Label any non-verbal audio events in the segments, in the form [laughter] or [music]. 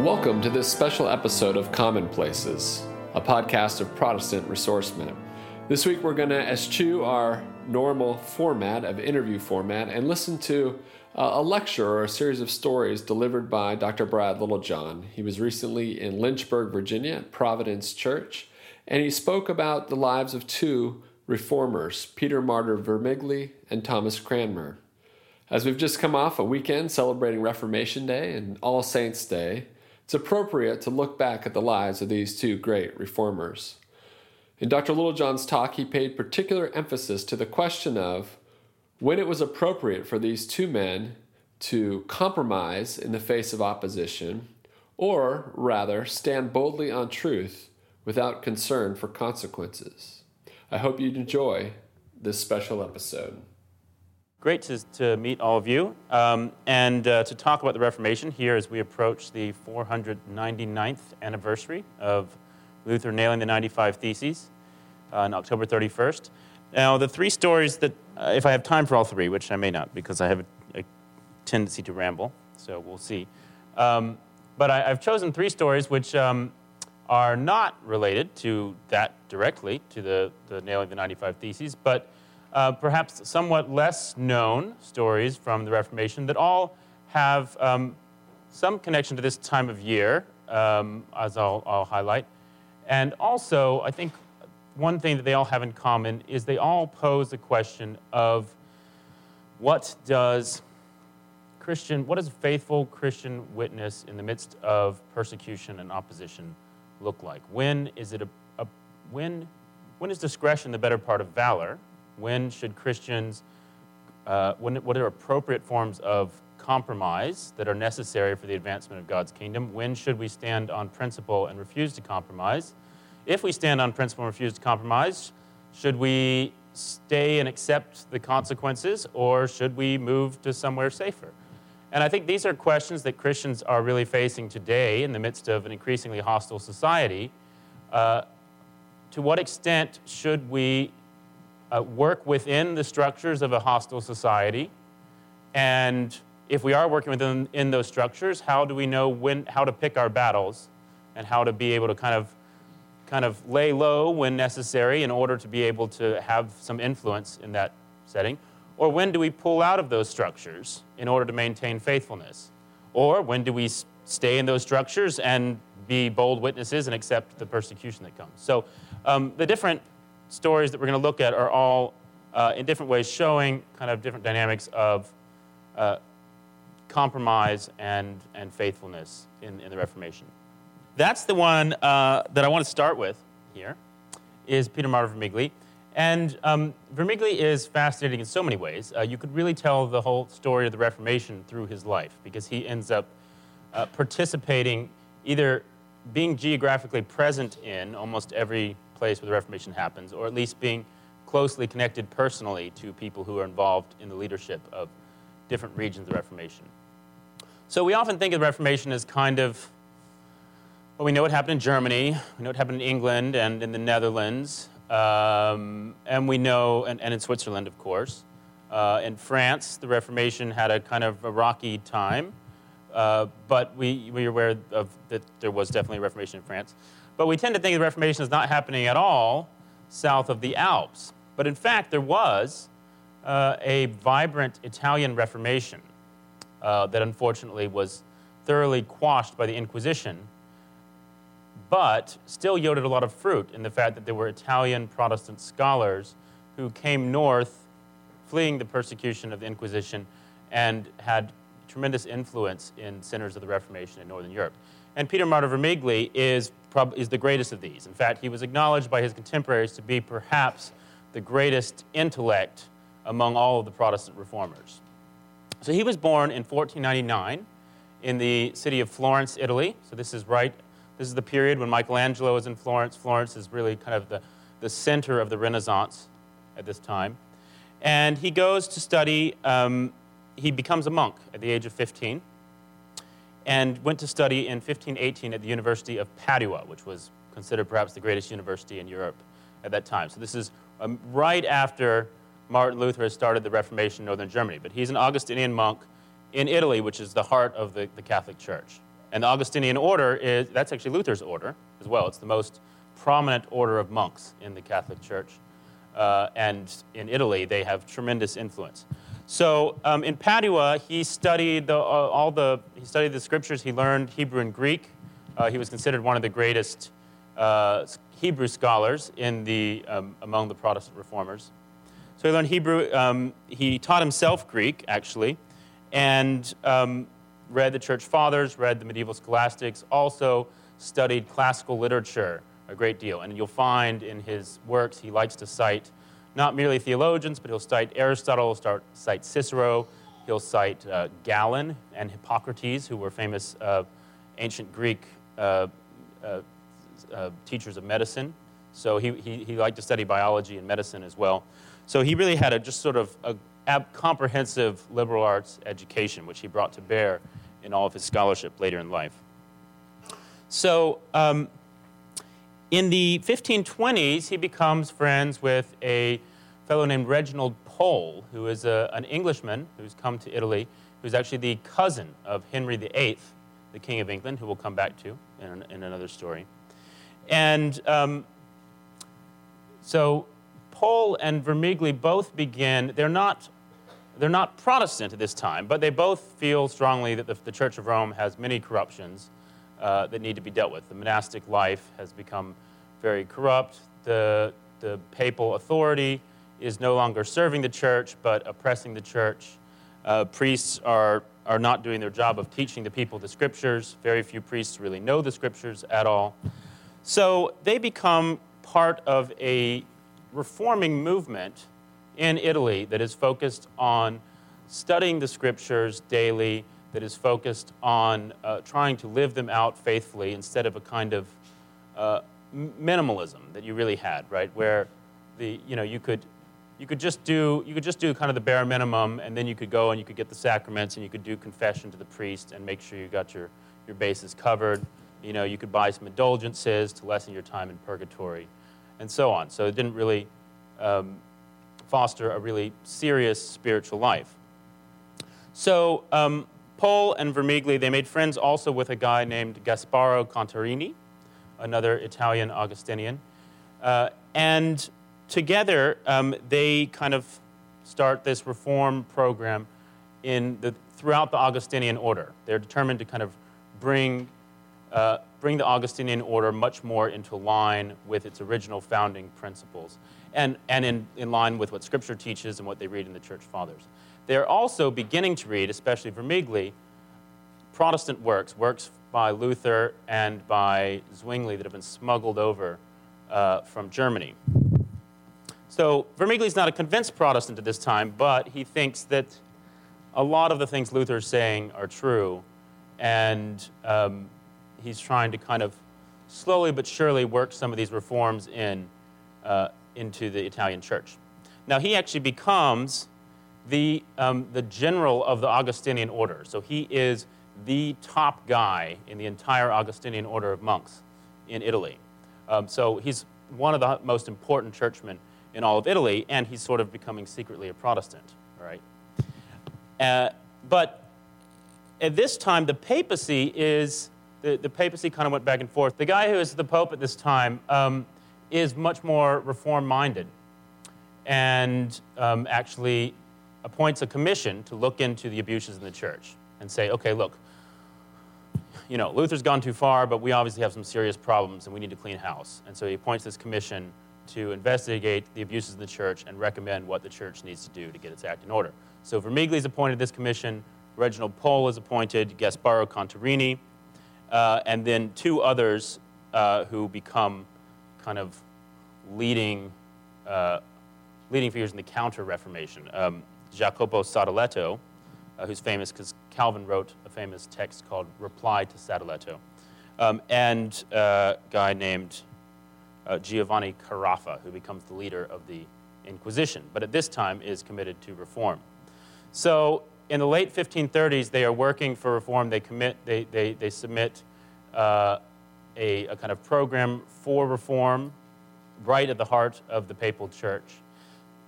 Welcome to this special episode of Commonplaces, a podcast of Protestant Ressourcement. This week we're going to eschew our normal format of interview format and listen to uh, a lecture or a series of stories delivered by Dr. Brad Littlejohn. He was recently in Lynchburg, Virginia at Providence Church, and he spoke about the lives of two reformers, Peter Martyr Vermigli and Thomas Cranmer. As we've just come off a weekend celebrating Reformation Day and All Saints' Day, it's appropriate to look back at the lives of these two great reformers. In Dr. Littlejohn's talk, he paid particular emphasis to the question of when it was appropriate for these two men to compromise in the face of opposition, or rather stand boldly on truth without concern for consequences. I hope you enjoy this special episode. Great to, to meet all of you um, and uh, to talk about the Reformation here as we approach the 499th anniversary of Luther nailing the 95 Theses uh, on October 31st. Now, the three stories that, uh, if I have time for all three, which I may not because I have a, a tendency to ramble, so we'll see. Um, but I, have chosen three stories which um, are not related to that directly, to the, the nailing the 95 Theses, but uh, perhaps somewhat less known stories from the Reformation that all have um, some connection to this time of year, um, as I'll, I'll, highlight. And also, I think one thing that they all have in common is they all pose the question of what does Christian, what does faithful Christian witness in the midst of persecution and opposition look like? When is it a, a when, when is discretion the better part of valor? When should Christians, uh, when, what are appropriate forms of compromise that are necessary for the advancement of God's kingdom? When should we stand on principle and refuse to compromise? If we stand on principle and refuse to compromise, should we stay and accept the consequences or should we move to somewhere safer? And I think these are questions that Christians are really facing today in the midst of an increasingly hostile society. Uh, to what extent should we uh, work within the structures of a hostile society? And if we are working within in those structures, how do we know when, how to pick our battles and how to be able to kind of, kind of lay low when necessary in order to be able to have some influence in that setting? Or when do we pull out of those structures in order to maintain faithfulness? Or when do we stay in those structures and be bold witnesses and accept the persecution that comes? So um, the different stories that we're going to look at are all uh, in different ways showing kind of different dynamics of uh, compromise and, and faithfulness in, in the Reformation. That's the one uh, that I want to start with here, is Peter Martyr Vermigli. And um, Vermigli is fascinating in so many ways. Uh, you could really tell the whole story of the Reformation through his life because he ends up uh, participating, either being geographically present in almost every place where the Reformation happens, or at least being closely connected personally to people who are involved in the leadership of different regions of the Reformation. So we often think of the Reformation as kind of, well, we know what happened in Germany, we know what happened in England and in the Netherlands, um, and we know, and, and, in Switzerland, of course. Uh, in France, the Reformation had a kind of a rocky time, uh, but we, we are aware of that there was definitely a Reformation in France. But we tend to think the Reformation is not happening at all south of the Alps. But in fact, there was uh, a vibrant Italian Reformation uh, that unfortunately was thoroughly quashed by the Inquisition, but still yielded a lot of fruit in the fact that there were Italian Protestant scholars who came north fleeing the persecution of the Inquisition and had tremendous influence in centers of the Reformation in Northern Europe. And Peter Martyr Vermigli is, prob- is the greatest of these. In fact, he was acknowledged by his contemporaries to be perhaps the greatest intellect among all of the Protestant reformers. So he was born in 1499 in the city of Florence, Italy. So this is right, this is the period when Michelangelo was in Florence. Florence is really kind of the, the center of the Renaissance at this time. And he goes to study, um, he becomes a monk at the age of 15 and went to study in 1518 at the University of Padua, which was considered perhaps the greatest university in Europe at that time. So this is um, right after Martin Luther has started the Reformation in northern Germany. But he's an Augustinian monk in Italy, which is the heart of the, the Catholic Church. And the Augustinian order is, that's actually Luther's order as well. It's the most prominent order of monks in the Catholic Church. Uh, and in Italy, they have tremendous influence. So um, in Padua, he studied the, uh, all the he studied the scriptures. He learned Hebrew and Greek. Uh, he was considered one of the greatest uh, Hebrew scholars in the um, among the Protestant reformers. So he learned Hebrew. Um, he taught himself Greek actually, and um, read the church fathers, read the medieval scholastics. Also studied classical literature a great deal. And you'll find in his works he likes to cite not merely theologians, but he'll cite Aristotle, he'll cite Cicero, he'll cite uh, Galen and Hippocrates, who were famous uh, ancient Greek uh, uh, uh, teachers of medicine. So he, he, he, liked to study biology and medicine as well. So he really had a just sort of a, a comprehensive liberal arts education, which he brought to bear in all of his scholarship later in life. So um, in the 1520s, he becomes friends with a fellow named Reginald Pole, who is a, an Englishman who's come to Italy, who's actually the cousin of Henry VIII, the King of England, who we'll come back to in, in another story. And um, so Pole and Vermigli both begin, they're not, they're not Protestant at this time, but they both feel strongly that the, the Church of Rome has many corruptions uh, that need to be dealt with. The monastic life has become very corrupt. The, the papal authority is no longer serving the church, but oppressing the church. Uh, priests are, are not doing their job of teaching the people the scriptures. Very few priests really know the scriptures at all. So they become part of a reforming movement in Italy that is focused on studying the scriptures daily, that is focused on uh, trying to live them out faithfully instead of a kind of uh, minimalism that you really had, right? Where the, you know, you could, you could just do, you could just do kind of the bare minimum, and then you could go and you could get the sacraments, and you could do confession to the priest and make sure you got your, your bases covered. You know, you could buy some indulgences to lessen your time in purgatory, and so on. So it didn't really um, foster a really serious spiritual life. So um, Pole and Vermigli, they made friends also with a guy named Gasparo Contarini, another Italian Augustinian. Uh, and together, um, they kind of start this reform program in the, throughout the Augustinian order. They're determined to kind of bring, uh, bring the Augustinian order much more into line with its original founding principles and, and in, in line with what Scripture teaches and what they read in the Church Fathers. They're also beginning to read, especially Vermigli, Protestant works, works by Luther and by Zwingli that have been smuggled over uh, from Germany. So Vermigli's not a convinced Protestant at this time, but he thinks that a lot of the things Luther is saying are true, and um, he's trying to kind of slowly but surely work some of these reforms in uh, into the Italian church. Now he actually becomes the, um, the general of the Augustinian order. So he is the top guy in the entire Augustinian order of monks in Italy. Um, so he's one of the most important churchmen in all of Italy, and he's sort of becoming secretly a Protestant, right? Uh, but at this time, the papacy is, the, the papacy kind of went back and forth. The guy who is the pope at this time um, is much more reform minded and um, actually appoints a commission to look into the abuses in the church and say, okay, look, you know, Luther's gone too far, but we obviously have some serious problems and we need to clean house. And so he appoints this commission to investigate the abuses in the church and recommend what the church needs to do to get its act in order. So Vermigli is appointed this commission, Reginald Pole is appointed, Gasparo Contarini, uh, and then two others uh, who become kind of leading, uh, leading figures in the Counter Reformation. Um, Jacopo Sadoleto, uh, who's famous because Calvin wrote a famous text called Reply to Sadoleto, um, and a guy named uh, Giovanni Carafa, who becomes the leader of the Inquisition, but at this time is committed to reform. So in the late 1530s, they are working for reform. They, commit, they, they, they submit uh, a, a kind of program for reform right at the heart of the papal church.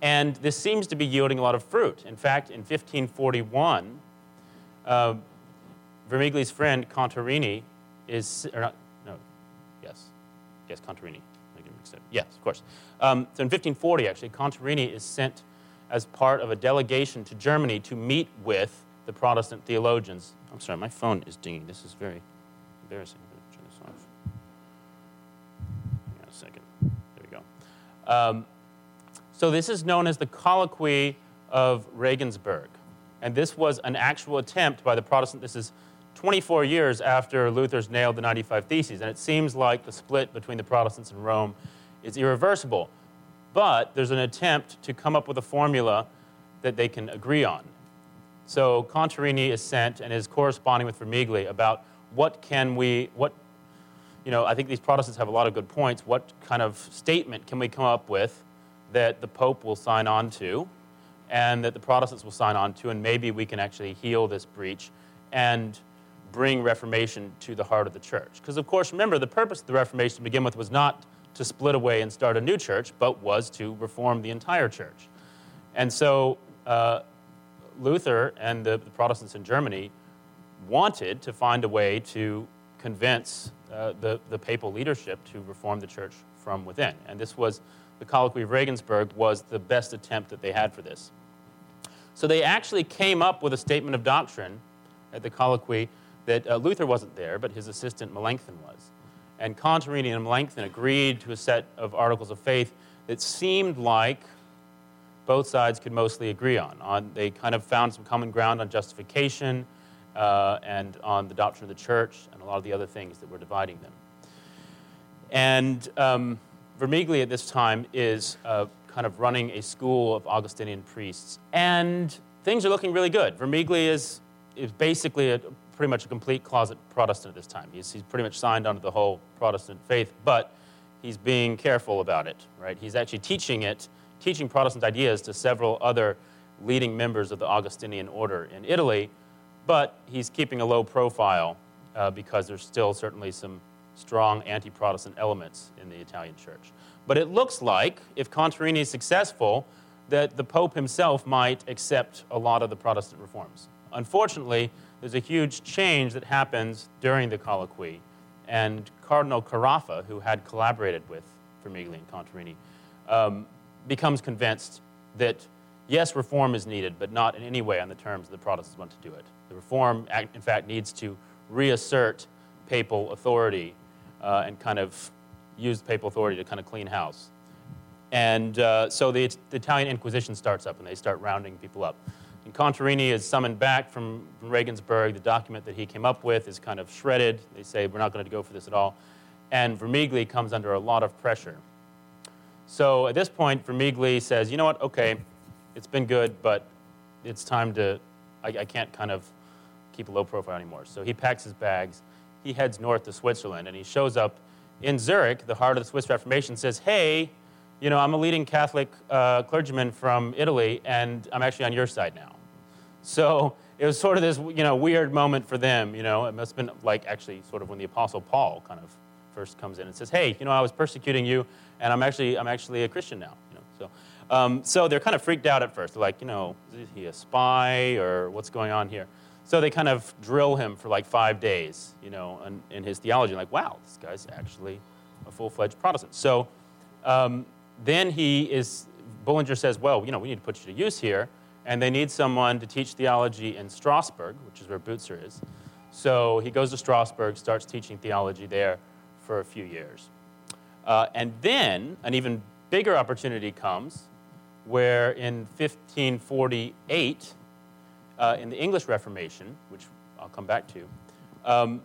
And this seems to be yielding a lot of fruit. In fact, in 1541, uh, Vermigli's friend Contarini is, or not, no, yes, yes, Contarini. I get mixed up. Yes, of course. Um, so in 1540, actually, Contarini is sent as part of a delegation to Germany to meet with the Protestant theologians. I'm sorry, my phone is dinging. This is very embarrassing. I'm Turn this off. Hang on a second. There we go. Um, so this is known as the Colloquy of Regensburg. And this was an actual attempt by the Protestant. This is 24 years after Luther's nailed the 95 Theses. And it seems like the split between the Protestants and Rome is irreversible. But there's an attempt to come up with a formula that they can agree on. So Contarini is sent and is corresponding with Vermigli about what can we, what, you know, I think these Protestants have a lot of good points. What kind of statement can we come up with that the Pope will sign on to and that the Protestants will sign on to, and maybe we can actually heal this breach and bring Reformation to the heart of the church. Because, of course, remember, the purpose of the Reformation to begin with was not to split away and start a new church, but was to reform the entire church. And so uh, Luther and the, the, Protestants in Germany wanted to find a way to convince uh, the, the papal leadership to reform the church from within. And this was the Colloquy of Regensburg was the best attempt that they had for this. So they actually came up with a statement of doctrine at the colloquy that uh, Luther wasn't there, but his assistant Melanchthon was. And Contarini and Melanchthon agreed to a set of articles of faith that seemed like both sides could mostly agree on. on they kind of found some common ground on justification uh, and on the doctrine of the church and a lot of the other things that were dividing them. And um, Vermigli at this time is uh, kind of running a school of Augustinian priests. And things are looking really good. Vermigli is, is basically a, pretty much a complete closet Protestant at this time. He's, he's pretty much signed onto the whole Protestant faith, but he's being careful about it, right? He's actually teaching it, teaching Protestant ideas to several other leading members of the Augustinian order in Italy, but he's keeping a low profile uh, because there's still certainly some strong anti Protestant elements in the Italian church. But it looks like, if Contarini is successful, that the Pope himself might accept a lot of the Protestant reforms. Unfortunately, there's a huge change that happens during the colloquy, and Cardinal Carafa, who had collaborated with Vermigli and Contarini, um, becomes convinced that yes, reform is needed, but not in any way on the terms that the Protestants want to do it. The reform, in fact, needs to reassert papal authority uh, and kind of used papal authority to kind of clean house. And uh, so the, the, Italian Inquisition starts up and they start rounding people up. And Contarini is summoned back from, from Regensburg. The document that he came up with is kind of shredded. They say, we're not going to go for this at all. And Vermigli comes under a lot of pressure. So at this point, Vermigli says, you know what, okay, it's been good, but it's time to, I, I can't kind of keep a low profile anymore. So he packs his bags. He heads north to Switzerland and he shows up in Zurich, the heart of the Swiss Reformation, says, hey, you know, I'm a leading Catholic uh, clergyman from Italy, and I'm actually on your side now. So it was sort of this, you know, weird moment for them. You know, it must have been like actually sort of when the Apostle Paul kind of first comes in and says, hey, you know, I was persecuting you, and I'm actually, I'm actually a Christian now. You know, so, um, so they're kind of freaked out at first. They're like, you know, is he a spy or what's going on here? So they kind of drill him for like five days, you know, in, in his theology. Like, wow, this guy's actually a full-fledged Protestant. So um, then he is, Bullinger says, well, you know, we need to put you to use here, and they need someone to teach theology in Strasbourg, which is where Butzer is. So he goes to Strasbourg, starts teaching theology there for a few years. Uh, and then an even bigger opportunity comes where in 1548, uh, in the English Reformation, which I'll come back to, um,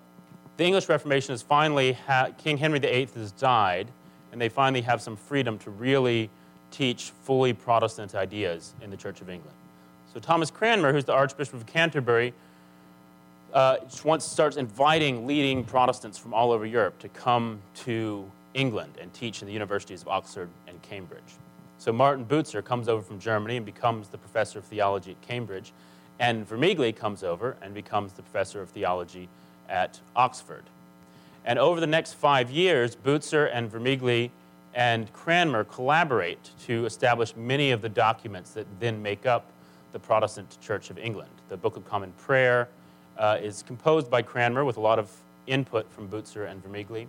the English Reformation is finally, ha- King Henry VIII has died, and they finally have some freedom to really teach fully Protestant ideas in the Church of England. So Thomas Cranmer, who's the Archbishop of Canterbury, uh, once starts inviting leading Protestants from all over Europe to come to England and teach in the universities of Oxford and Cambridge. So Martin Butzer comes over from Germany and becomes the professor of theology at Cambridge. And Vermigli comes over and becomes the professor of theology at Oxford. And over the next five years, Butzer and Vermigli and Cranmer collaborate to establish many of the documents that then make up the Protestant Church of England the Book of Common Prayer uh, is composed by Cranmer with a lot of input from Bucer and Vermigli.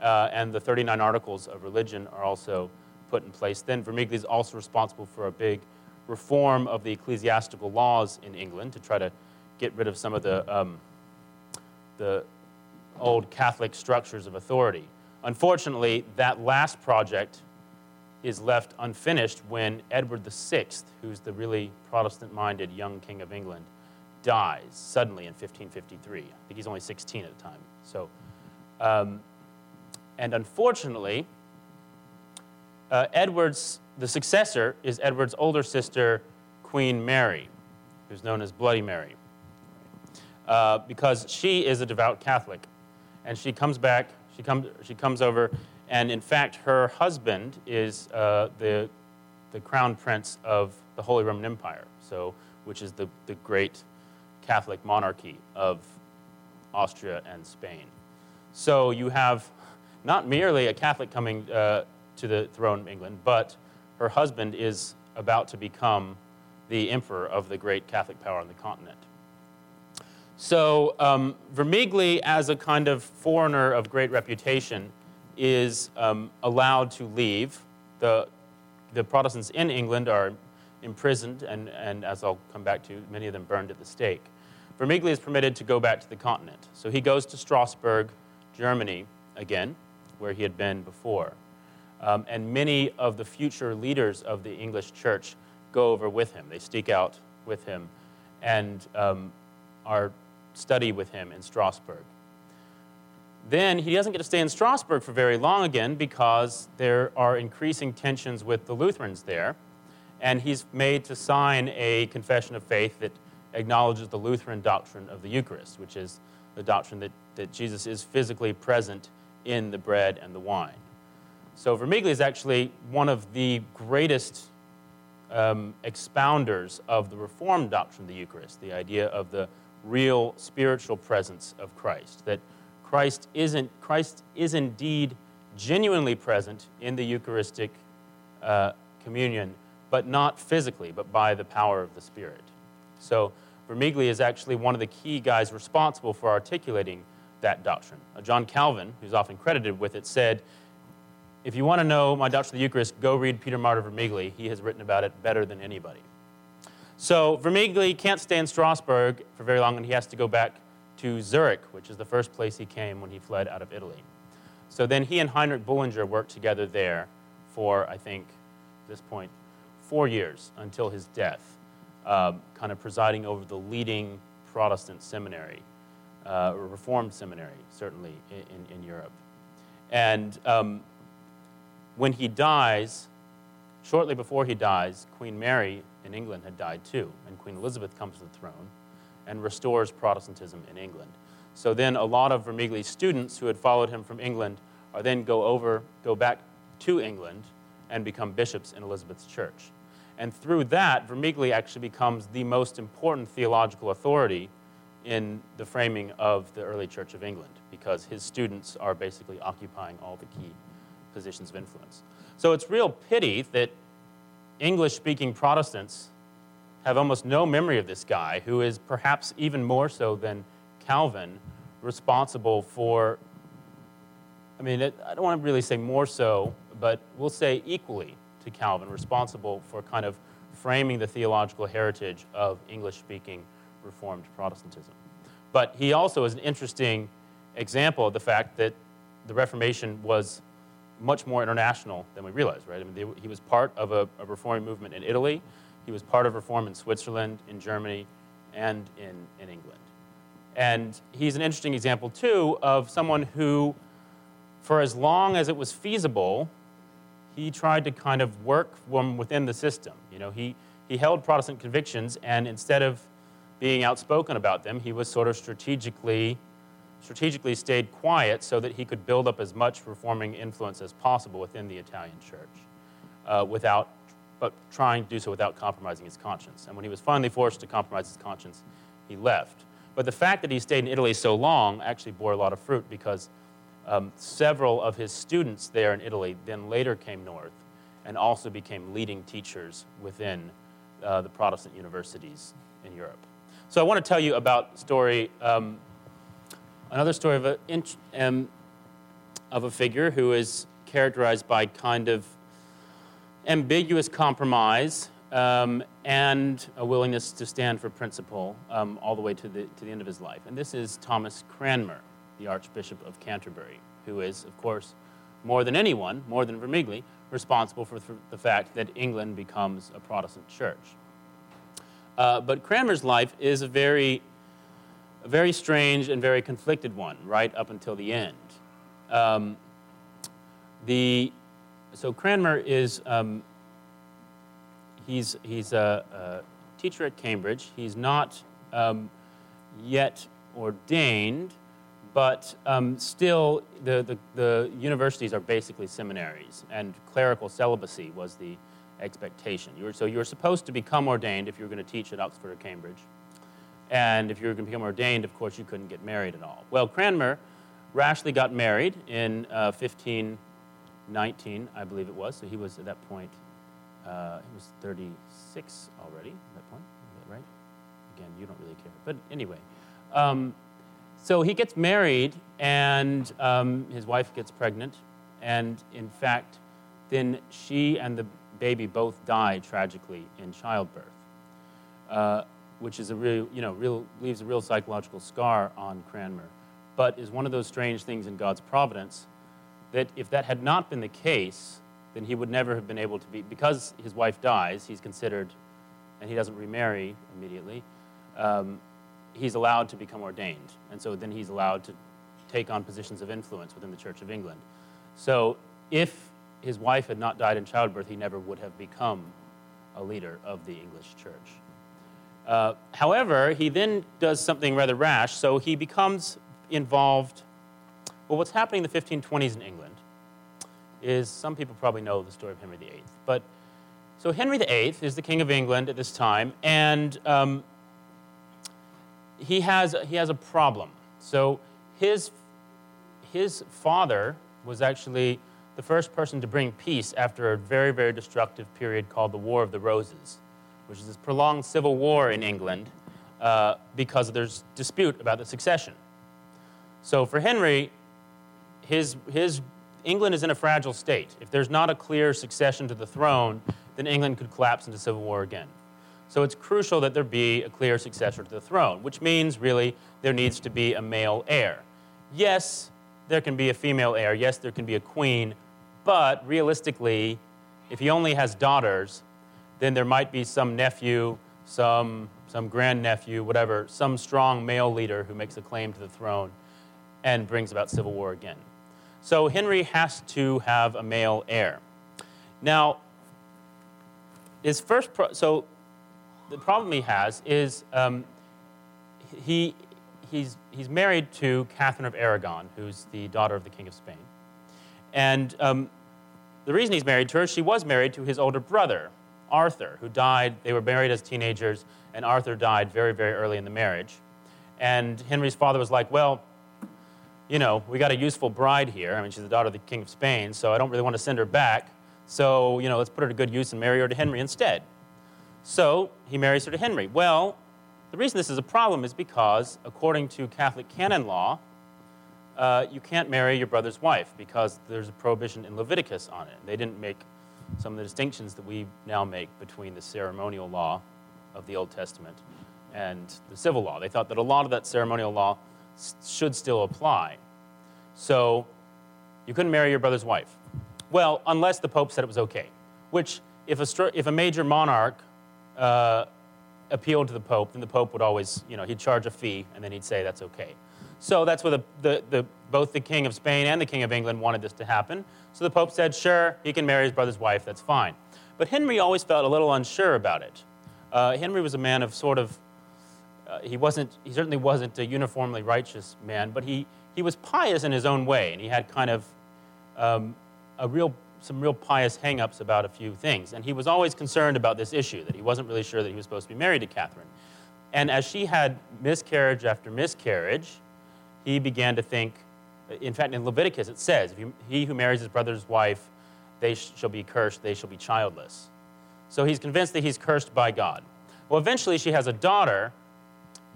Uh, and the 39 articles of religion are also put in place. Then Vermigli is also responsible for a big reform of the ecclesiastical laws in England to try to get rid of some of the, um, the old Catholic structures of authority. Unfortunately, that last project is left unfinished when Edward VI, who's the really Protestant minded young king of England, dies suddenly in 1553. I think he's only 16 at the time. So, um, and unfortunately, uh, Edward's, the successor is Edward's older sister, Queen Mary, who's known as Bloody Mary, uh, because she is a devout Catholic. And she comes back, she, come, she comes over, and in fact, her husband is uh, the, the crown prince of the Holy Roman Empire, so, which is the, the great Catholic monarchy of Austria and Spain. So you have not merely a Catholic coming uh, to the throne of England, but her husband is about to become the emperor of the great Catholic power on the continent. So um, Vermigli, as a kind of foreigner of great reputation, is um, allowed to leave. The, the Protestants in England are imprisoned, and, and as I'll come back to, many of them burned at the stake. Vermigli is permitted to go back to the continent. So he goes to Strasbourg, Germany, again, where he had been before. Um, and many of the future leaders of the English church go over with him. They stick out with him and um, are study with him in Strasbourg. Then he doesn't get to stay in Strasbourg for very long again because there are increasing tensions with the Lutherans there. And he's made to sign a confession of faith that acknowledges the Lutheran doctrine of the Eucharist, which is the doctrine that, that Jesus is physically present in the bread and the wine. So Vermigli is actually one of the greatest um, expounders of the Reformed doctrine of the Eucharist, the idea of the real spiritual presence of Christ. That Christ isn't Christ is indeed genuinely present in the Eucharistic uh, communion, but not physically, but by the power of the Spirit. So Vermigli is actually one of the key guys responsible for articulating that doctrine. John Calvin, who's often credited with it, said, "If you want to know my doctrine of the Eucharist, go read Peter Martyr Vermigli. He has written about it better than anybody." So Vermigli can't stay in Strasbourg for very long, and he has to go back to Zurich, which is the first place he came when he fled out of Italy. So then he and Heinrich Bullinger worked together there for, I think, at this point, four years until his death, um, kind of presiding over the leading Protestant seminary, uh, or Reformed seminary, certainly in, in Europe. And um, when he dies, shortly before he dies, Queen Mary in England had died too, and Queen Elizabeth comes to the throne and restores Protestantism in England. So then a lot of Vermigli's students who had followed him from England are then go over, go back to England and become bishops in Elizabeth's church. And through that, Vermigli actually becomes the most important theological authority in the framing of the early Church of England because his students are basically occupying all the key positions of influence. So it's real pity that English speaking Protestants have almost no memory of this guy, who is perhaps even more so than Calvin, responsible for, I mean, I don't want to really say more so, but we'll say equally to Calvin, responsible for kind of framing the theological heritage of English speaking Reformed Protestantism. But he also is an interesting example of the fact that the Reformation was much more international than we realize, right? I mean, they, he was part of a, a reform movement in Italy. He was part of reform in Switzerland, in Germany, and in, in England. And he's an interesting example, too, of someone who, for as long as it was feasible, he tried to kind of work from within the system. You know, he, he held Protestant convictions, and instead of being outspoken about them, he was sort of strategically strategically stayed quiet so that he could build up as much reforming influence as possible within the Italian church, uh, without, but trying to do so without compromising his conscience. And when he was finally forced to compromise his conscience, he left. But the fact that he stayed in Italy so long actually bore a lot of fruit because um, several of his students there in Italy then later came north and also became leading teachers within uh, the Protestant universities in Europe. So I want to tell you about story, um, another story of a, um, of a figure who is characterized by kind of ambiguous compromise um, and a willingness to stand for principle um, all the way to the, to the end of his life. And this is Thomas Cranmer, the Archbishop of Canterbury, who is, of course, more than anyone, more than Vermigli, responsible for the fact that England becomes a Protestant church. Uh, but Cranmer's life is a very, a very strange and very conflicted one, right up until the end. Um, the, so Cranmer is um, he's, he's a, a, teacher at Cambridge. He's not um, yet ordained, but um, still the, the, the universities are basically seminaries, and clerical celibacy was the expectation. You were, so you were supposed to become ordained if you were going to teach at Oxford or Cambridge. And if you were going to become ordained, of course, you couldn't get married at all. Well, Cranmer rashly got married in uh, 1519, I believe it was. So he was at that point, uh, he was 36 already at that point. That right? Again, you don't really care. But anyway, um, so he gets married, and um, his wife gets pregnant. And in fact, then she and the baby both die tragically in childbirth, uh, which is a real, you know, real, leaves a real psychological scar on Cranmer, but is one of those strange things in God's providence that if that had not been the case, then he would never have been able to be, because his wife dies, he's considered, and he doesn't remarry immediately, um, he's allowed to become ordained. And so then he's allowed to take on positions of influence within the Church of England. So if his wife had not died in childbirth, he never would have become a leader of the English church. Uh, however, he then does something rather rash, so he becomes involved. Well, what's happening in the 1520s in England is some people probably know the story of Henry VIII, but so Henry VIII is the king of England at this time, and um, he has he has a problem. So his his father was actually the first person to bring peace after a very, very destructive period called the War of the Roses, which is this prolonged civil war in England uh, because there's dispute about the succession. So for Henry, his, his England is in a fragile state. If there's not a clear succession to the throne, then England could collapse into civil war again. So it's crucial that there be a clear successor to the throne, which means really there needs to be a male heir. Yes, there can be a female heir. Yes, there can be a queen, but realistically, if he only has daughters, then there might be some nephew, some, some grandnephew, whatever, some strong male leader who makes a claim to the throne and brings about civil war again. So Henry has to have a male heir. Now, his first, pro- so the problem he has is um, he, he's, he's married to Catherine of Aragon, who's the daughter of the King of Spain. And um, the reason he's married to her, she was married to his older brother, Arthur, who died. They were married as teenagers, and Arthur died very, very early in the marriage. And Henry's father was like, Well, you know, we got a useful bride here. I mean, she's the daughter of the King of Spain, so I don't really want to send her back. So, you know, let's put her to good use and marry her to Henry instead. So he marries her to Henry. Well, the reason this is a problem is because, according to Catholic canon law, uh, you can't marry your brother's wife because there's a prohibition in Leviticus on it. They didn't make some of the distinctions that we now make between the ceremonial law of the Old Testament and the civil law. They thought that a lot of that ceremonial law s- should still apply. So you couldn't marry your brother's wife. Well, unless the Pope said it was okay, which, if a, str- if a major monarch uh, appealed to the Pope, then the Pope would always, you know, he'd charge a fee and then he'd say that's okay. So that's where the, the, the, both the King of Spain and the King of England wanted this to happen. So the Pope said, sure, he can marry his brother's wife, that's fine. But Henry always felt a little unsure about it. Uh, Henry was a man of sort of, uh, he wasn't, he certainly wasn't a uniformly righteous man, but he, he was pious in his own way, and he had kind of um, a real, some real pious hangups about a few things. And he was always concerned about this issue, that he wasn't really sure that he was supposed to be married to Catherine. And as she had miscarriage after miscarriage, he began to think, in fact, in Leviticus it says, He who marries his brother's wife, they shall be cursed, they shall be childless. So he's convinced that he's cursed by God. Well, eventually she has a daughter,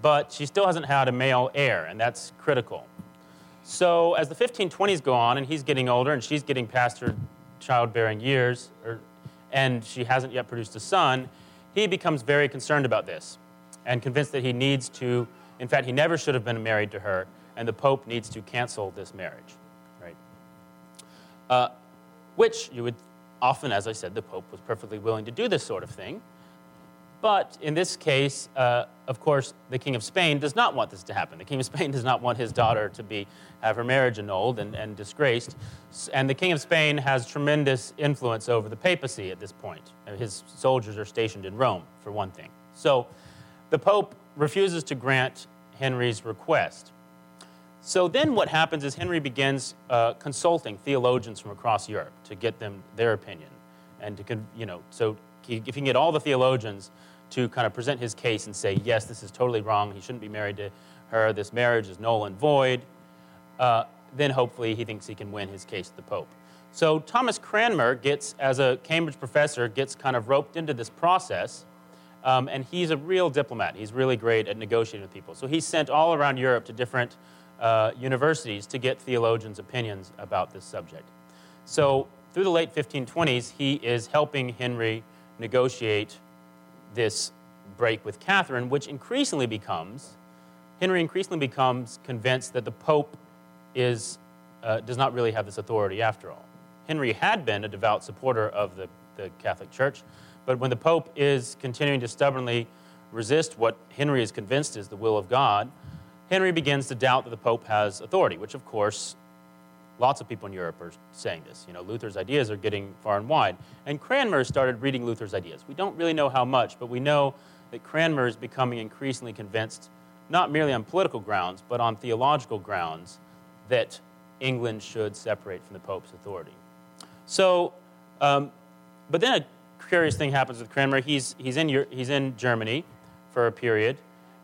but she still hasn't had a male heir, and that's critical. So as the 1520s go on, and he's getting older, and she's getting past her childbearing years, or, and she hasn't yet produced a son, he becomes very concerned about this and convinced that he needs to, in fact, he never should have been married to her, and the Pope needs to cancel this marriage. Right? Uh, which you would often, as I said, the Pope was perfectly willing to do this sort of thing. But in this case, uh, of course, the King of Spain does not want this to happen. The King of [laughs] Spain does not want his daughter to be, have her marriage annulled and, and disgraced. And the King of Spain has tremendous influence over the papacy at this point. His soldiers are stationed in Rome, for one thing. So the Pope refuses to grant Henry's request. So then what happens is Henry begins uh, consulting theologians from across Europe to get them their opinion. And to, you know, so if he can get all the theologians to kind of present his case and say, yes, this is totally wrong. He shouldn't be married to her. This marriage is null and void. Uh, then hopefully he thinks he can win his case to the Pope. So Thomas Cranmer gets, as a Cambridge professor, gets kind of roped into this process. Um, and he's a real diplomat. He's really great at negotiating with people. So he's sent all around Europe to different uh, universities to get theologians' opinions about this subject. So through the late 1520s, he is helping Henry negotiate this break with Catherine, which increasingly becomes, Henry increasingly becomes convinced that the Pope is, uh, does not really have this authority after all. Henry had been a devout supporter of the, the Catholic Church, but when the Pope is continuing to stubbornly resist what Henry is convinced is the will of God, Henry begins to doubt that the Pope has authority, which of course Lots of people in Europe are saying this. You know, Luther's ideas are getting far and wide. And Cranmer started reading Luther's ideas. We don't really know how much, but we know that Cranmer is becoming increasingly convinced, not merely on political grounds, but on theological grounds, that England should separate from the Pope's authority. So, um, but then a curious thing happens with Cranmer. He's, he's, in, he's in Germany for a period,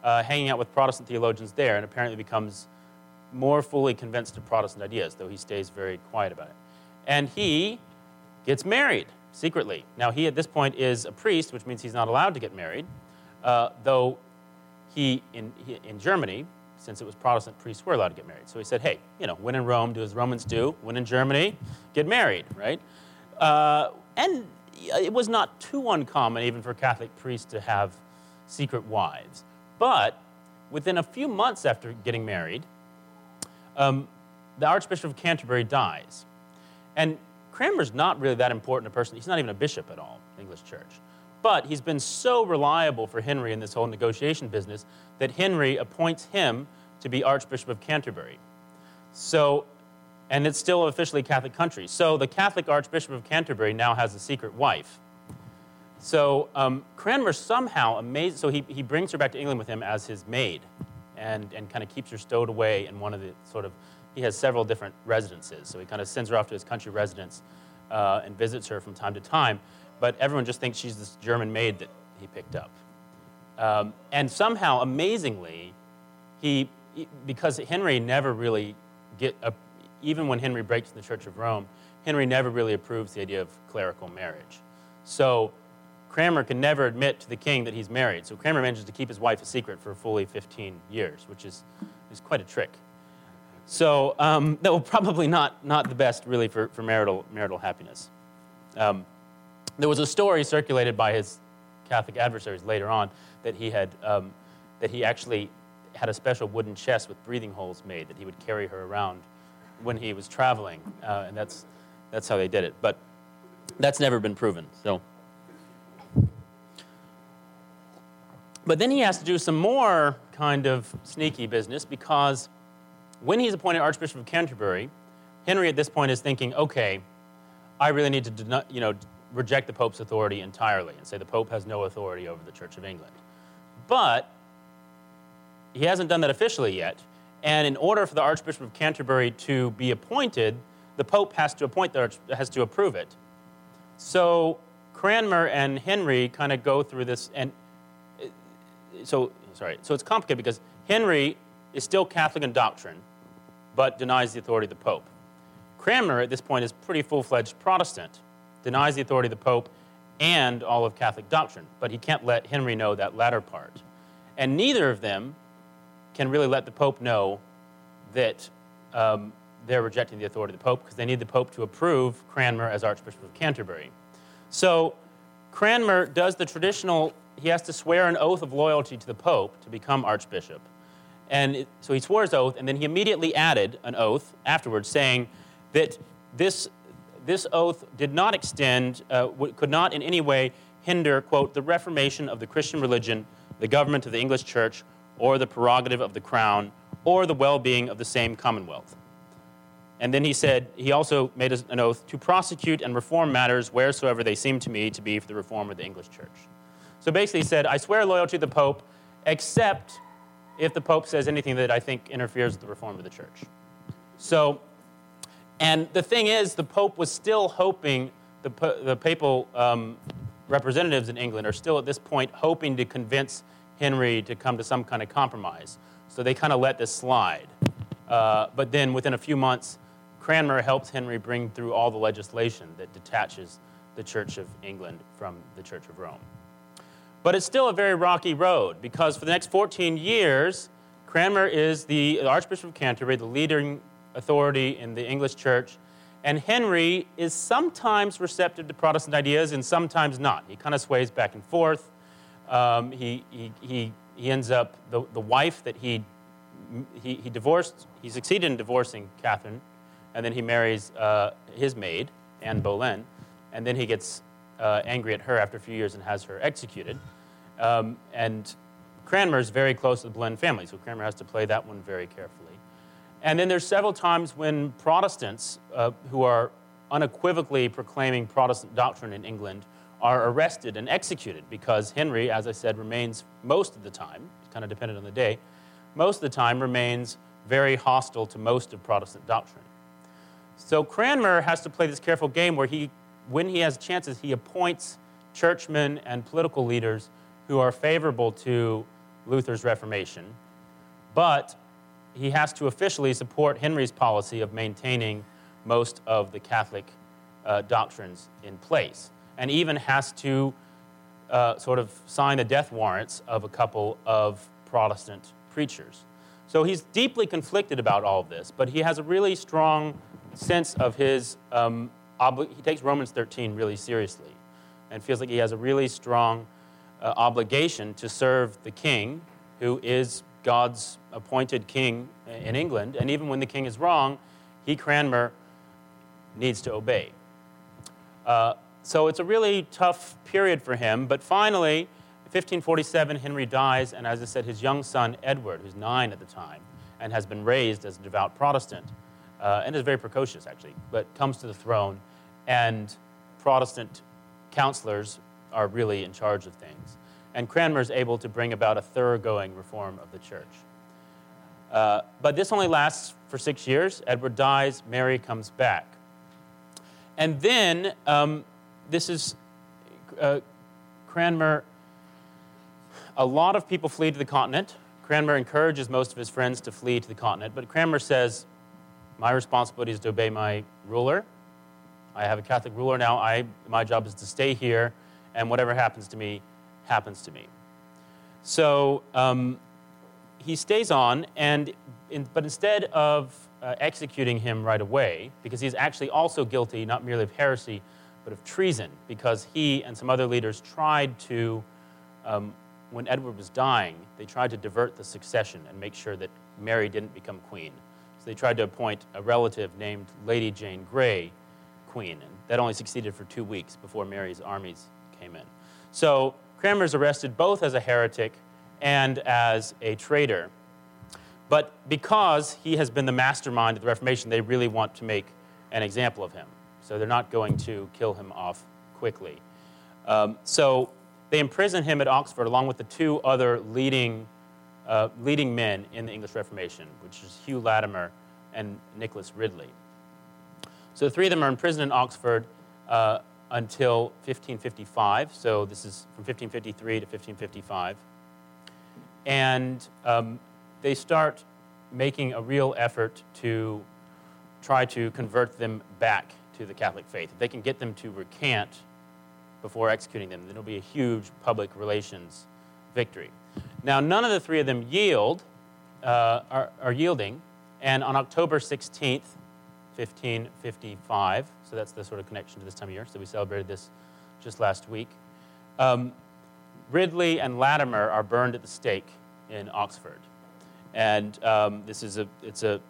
uh, hanging out with Protestant theologians there, and apparently becomes more fully convinced of Protestant ideas, though he stays very quiet about it. And he gets married secretly. Now, he at this point is a priest, which means he's not allowed to get married, uh, though he in, he, in Germany, since it was Protestant, priests were allowed to get married. So he said, hey, you know, when in Rome, do as Romans do. When in Germany, get married, right? Uh, and it was not too uncommon, even for Catholic priests, to have secret wives. But within a few months after getting married, um, the Archbishop of Canterbury dies. And Cranmer's not really that important a person. He's not even a bishop at all, English church. But he's been so reliable for Henry in this whole negotiation business that Henry appoints him to be Archbishop of Canterbury. So, and it's still officially Catholic country. So the Catholic Archbishop of Canterbury now has a secret wife. So um, Cranmer somehow amazed, so he, he brings her back to England with him as his maid and, and kind of keeps her stowed away in one of the sort of, he has several different residences. So he kind of sends her off to his country residence uh, and visits her from time to time. But everyone just thinks she's this German maid that he picked up. Um, and somehow, amazingly, he, because Henry never really get, a, even when Henry breaks the Church of Rome, Henry never really approves the idea of clerical marriage. So Cranmer can never admit to the king that he's married. So Cranmer manages to keep his wife a secret for fully 15 years, which is, is quite a trick. So um, that will probably not, not the best, really, for, for marital, marital happiness. Um, there was a story circulated by his Catholic adversaries later on that he had um, that he actually had a special wooden chest with breathing holes made that he would carry her around when he was traveling, uh, and that's that's how they did it. But that's never been proven. So. But then he has to do some more kind of sneaky business because when he's appointed Archbishop of Canterbury, Henry at this point is thinking, okay, I really need to you know, reject the Pope's authority entirely and say the Pope has no authority over the Church of England. But he hasn't done that officially yet. And in order for the Archbishop of Canterbury to be appointed, the Pope has to appoint the Arch- has to approve it. So Cranmer and Henry kind of go through this, and so sorry. So it's complicated because Henry is still Catholic in doctrine, but denies the authority of the Pope. Cranmer at this point is pretty full-fledged Protestant, denies the authority of the Pope and all of Catholic doctrine, but he can't let Henry know that latter part. And neither of them can really let the Pope know that um, they're rejecting the authority of the Pope because they need the Pope to approve Cranmer as Archbishop of Canterbury. So Cranmer does the traditional, he has to swear an oath of loyalty to the Pope to become Archbishop. And it, so he swore his oath, and then he immediately added an oath afterwards saying that this, this oath did not extend, uh, could not in any way hinder, quote, the reformation of the Christian religion, the government of the English church, or the prerogative of the crown, or the well being of the same commonwealth. And then he said, he also made an oath to prosecute and reform matters wheresoever they seem to me to be for the reform of the English church. So basically, he said, I swear loyalty to the Pope, except if the Pope says anything that I think interferes with the reform of the church. So, and the thing is, the Pope was still hoping, the, the papal um, representatives in England are still at this point hoping to convince Henry to come to some kind of compromise. So they kind of let this slide. Uh, but then within a few months, Cranmer helps Henry bring through all the legislation that detaches the Church of England from the Church of Rome. But it's still a very rocky road because for the next 14 years, Cranmer is the Archbishop of Canterbury, the leading authority in the English church, and Henry is sometimes receptive to Protestant ideas and sometimes not. He kind of sways back and forth. Um, he, he, he, he ends up, the, the wife that he, he, he divorced, he succeeded in divorcing Catherine, and then he marries uh, his maid, Anne Boleyn, and then he gets uh, angry at her after a few years and has her executed. Um, and Cranmer is very close to the Boleyn family, so Cranmer has to play that one very carefully. And then there's several times when Protestants uh, who are unequivocally proclaiming Protestant doctrine in England are arrested and executed because Henry, as I said, remains most of the time, it's kind of dependent on the day, most of the time remains very hostile to most of Protestant doctrine. So Cranmer has to play this careful game where he, when he has chances, he appoints churchmen and political leaders who are favorable to Luther's Reformation, but he has to officially support Henry's policy of maintaining most of the Catholic uh, doctrines in place, and even has to uh, sort of sign the death warrants of a couple of Protestant preachers. So he's deeply conflicted about all of this, but he has a really strong sense of his, um, obli- he takes Romans 13 really seriously and feels like he has a really strong uh, obligation to serve the king, who is God's appointed king in England. And even when the king is wrong, he, Cranmer, needs to obey. Uh, so it's a really tough period for him. But finally, 1547, Henry dies, and as I said, his young son, Edward, who's nine at the time, and has been raised as a devout Protestant, uh, and is very precocious actually, but comes to the throne, and Protestant counselors are really in charge of things and Cranmer is able to bring about a thoroughgoing reform of the church. Uh, but this only lasts for six years. Edward dies, Mary comes back. And then, um, this is uh, Cranmer, a lot of people flee to the continent. Cranmer encourages most of his friends to flee to the continent, but Cranmer says, My responsibility is to obey my ruler. I have a Catholic ruler now. I, my job is to stay here, and whatever happens to me, happens to me. So um, he stays on, and in, but instead of uh, executing him right away, because he's actually also guilty not merely of heresy, but of treason, because he and some other leaders tried to, um, when Edward was dying, they tried to divert the succession and make sure that Mary didn't become queen. So they tried to appoint a relative named Lady Jane Grey queen, and that only succeeded for two weeks before Mary's armies came in. So Cranmer is arrested both as a heretic and as a traitor. But because he has been the mastermind of the Reformation, they really want to make an example of him. So they're not going to kill him off quickly. Um, so they imprison him at Oxford along with the two other leading, uh, leading men in the English Reformation, which is Hugh Latimer and Nicholas Ridley. So three of them are imprisoned in Oxford. Uh, until 1555. So this is from 1553 to 1555. And um, they start making a real effort to try to convert them back to the Catholic faith. If they can get them to recant before executing them, then it'll be a huge public relations victory. Now, none of the three of them yield, uh, are, are yielding. And on October 16th, 1555, so that's the sort of connection to this time of year, so we celebrated this just last week. Um, Ridley and Latimer are burned at the stake in Oxford. And um, this is a, it's a,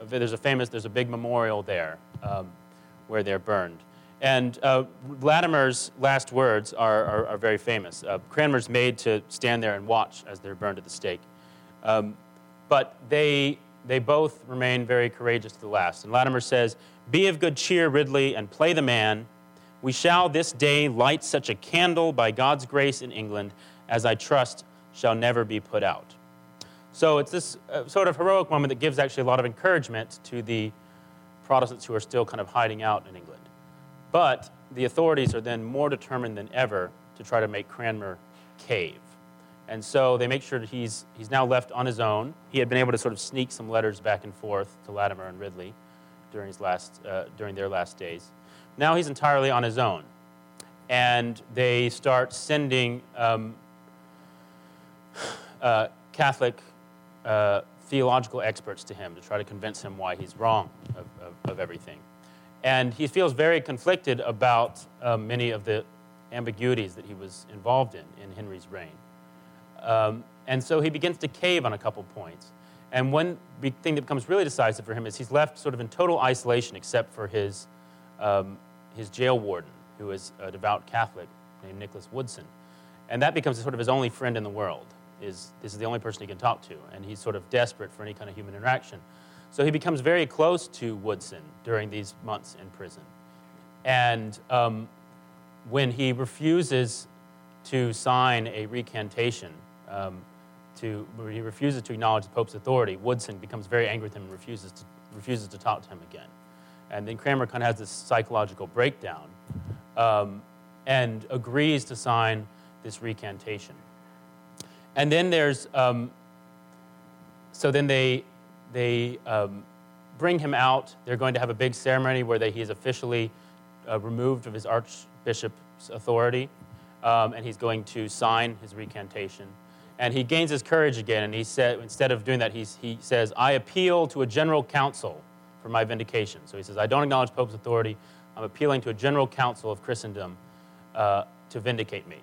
a, there's a famous, there's a big memorial there um, where they're burned. And uh, Latimer's last words are, are, are very famous. Uh, Cranmer's made to stand there and watch as they're burned at the stake. Um, but they, they both remain very courageous to the last. And Latimer says, Be of good cheer, Ridley, and play the man. We shall this day light such a candle by God's grace in England as I trust shall never be put out. So it's this uh, sort of heroic moment that gives actually a lot of encouragement to the Protestants who are still kind of hiding out in England. But the authorities are then more determined than ever to try to make Cranmer cave. And so they make sure that he's, he's now left on his own. He had been able to sort of sneak some letters back and forth to Latimer and Ridley during, his last, uh, during their last days. Now he's entirely on his own. And they start sending um, [sighs] uh, Catholic uh, theological experts to him to try to convince him why he's wrong of, of, of everything. And he feels very conflicted about uh, many of the ambiguities that he was involved in in Henry's reign. Um, and so he begins to cave on a couple points. And one big thing that becomes really decisive for him is he's left sort of in total isolation except for his, um, his jail warden, who is a devout Catholic named Nicholas Woodson. And that becomes sort of his only friend in the world. Is, this is the only person he can talk to, and he's sort of desperate for any kind of human interaction. So he becomes very close to Woodson during these months in prison. And um, when he refuses to sign a recantation, um, to, when he refuses to acknowledge the Pope's authority, Woodson becomes very angry with him and refuses to, refuses to talk to him again. And then Cranmer kind of has this psychological breakdown um, and agrees to sign this recantation. And then there's, um, so then they, they um, bring him out. They're going to have a big ceremony where they, he is officially uh, removed of his archbishop's authority, um, and he's going to sign his recantation. And he gains his courage again, and he said, instead of doing that, he's, he says, I appeal to a general council for my vindication. So he says, I don't acknowledge Pope's authority. I'm appealing to a general council of Christendom uh, to vindicate me.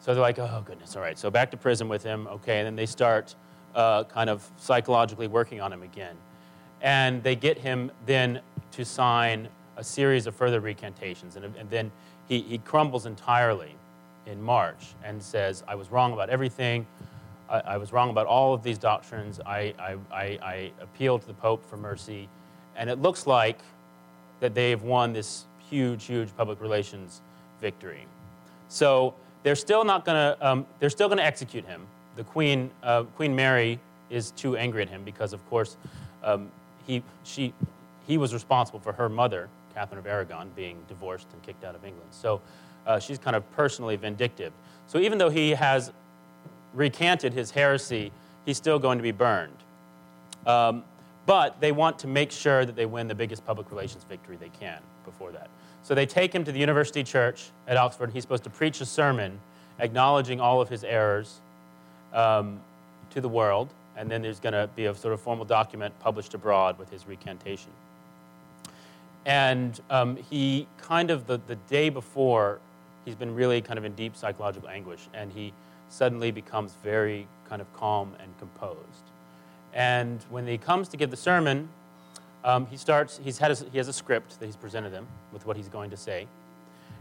So they're like, oh, goodness, all right. So back to prison with him, okay, and then they start uh, kind of psychologically working on him again. And they get him then to sign a series of further recantations. And, and then he, he crumbles entirely in March and says, I was wrong about everything. I, I was wrong about all of these doctrines. I, I, I, I appeal to the Pope for mercy. And it looks like that they've won this huge, huge public relations victory. So they're still not going to, um, they're still going to execute him the Queen, uh, Queen Mary is too angry at him because, of course, um, he, she, he was responsible for her mother, Catherine of Aragon, being divorced and kicked out of England. So uh, she's kind of personally vindictive. So even though he has recanted his heresy, he's still going to be burned. Um, but they want to make sure that they win the biggest public relations victory they can before that. So they take him to the University Church at Oxford. He's supposed to preach a sermon acknowledging all of his errors um, to the world, and then there's going to be a sort of formal document published abroad with his recantation. And um, he kind of, the, the day before, he's been really kind of in deep psychological anguish, and he suddenly becomes very kind of calm and composed. And when he comes to give the sermon, um, he starts, he's had a, he has a script that he's presented him with what he's going to say.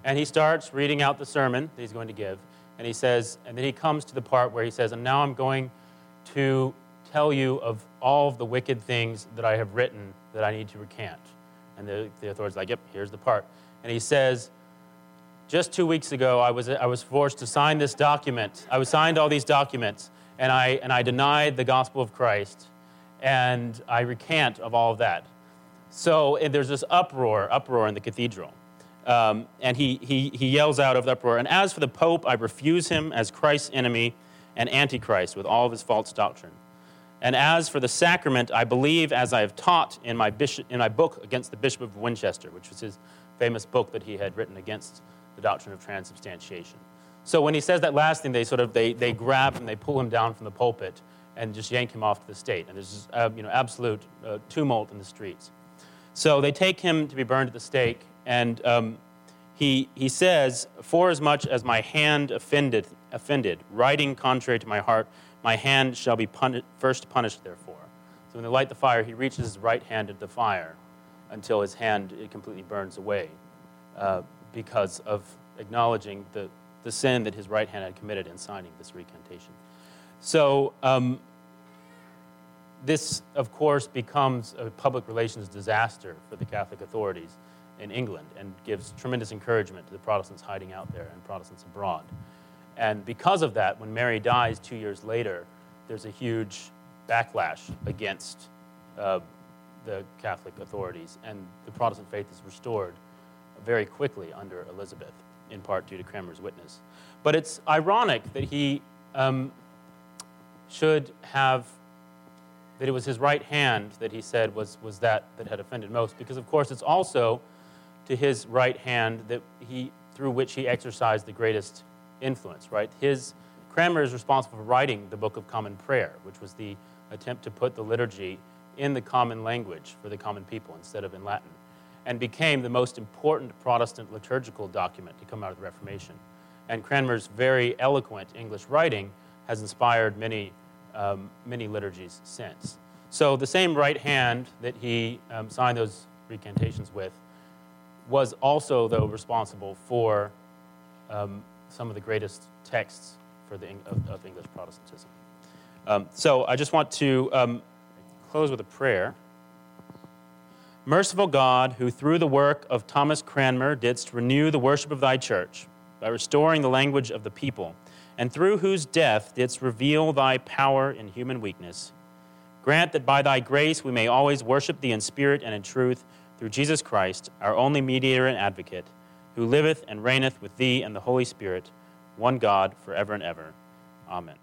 And he starts reading out the sermon that he's going to give. And he says, and then he comes to the part where he says, and now I'm going to tell you of all of the wicked things that I have written that I need to recant. And the, the authority's like, yep, here's the part. And he says, just two weeks ago, I was, I was forced to sign this document. I was signed all these documents, and I, and I denied the gospel of Christ, and I recant of all of that. So there's this uproar, uproar in the cathedral. Um, and he, he, he yells out of the uproar, and as for the Pope, I refuse him as Christ's enemy and antichrist with all of his false doctrine. And as for the sacrament, I believe as I have taught in my, bishop, in my book against the Bishop of Winchester, which was his famous book that he had written against the doctrine of transubstantiation. So when he says that last thing, they sort of they, they grab him, they pull him down from the pulpit, and just yank him off to the state. And there's just, uh, you know, absolute uh, tumult in the streets. So they take him to be burned at the stake, and um, he, he says, Forasmuch as my hand offended, offended, writing contrary to my heart, my hand shall be puni- first punished therefore. So when they light the fire, he reaches his right hand into the fire until his hand it completely burns away uh, because of acknowledging the, the sin that his right hand had committed in signing this recantation. So um, this, of course, becomes a public relations disaster for the Catholic authorities in England and gives tremendous encouragement to the Protestants hiding out there and Protestants abroad. And because of that, when Mary dies two years later, there's a huge backlash against uh, the Catholic authorities, and the Protestant faith is restored very quickly under Elizabeth, in part due to Cranmer's witness. But it's ironic that he um, should have that it was his right hand that he said was, was that that had offended most, because of course it's also to his right hand that he, through which he exercised the greatest influence, right? His, Cranmer is responsible for writing the Book of Common Prayer, which was the attempt to put the liturgy in the common language for the common people instead of in Latin, and became the most important Protestant liturgical document to come out of the Reformation. And Cranmer's very eloquent English writing has inspired many, um, many liturgies since. So the same right hand that he um, signed those recantations with was also, though, responsible for um, some of the greatest texts for the, of, of English Protestantism. Um, so I just want to um, close with a prayer. Merciful God, who through the work of Thomas Cranmer didst renew the worship of thy church by restoring the language of the people, and through whose death didst reveal thy power in human weakness, grant that by thy grace we may always worship thee in spirit and in truth through Jesus Christ, our only mediator and advocate, who liveth and reigneth with thee and the Holy Spirit, one God, forever and ever. Amen.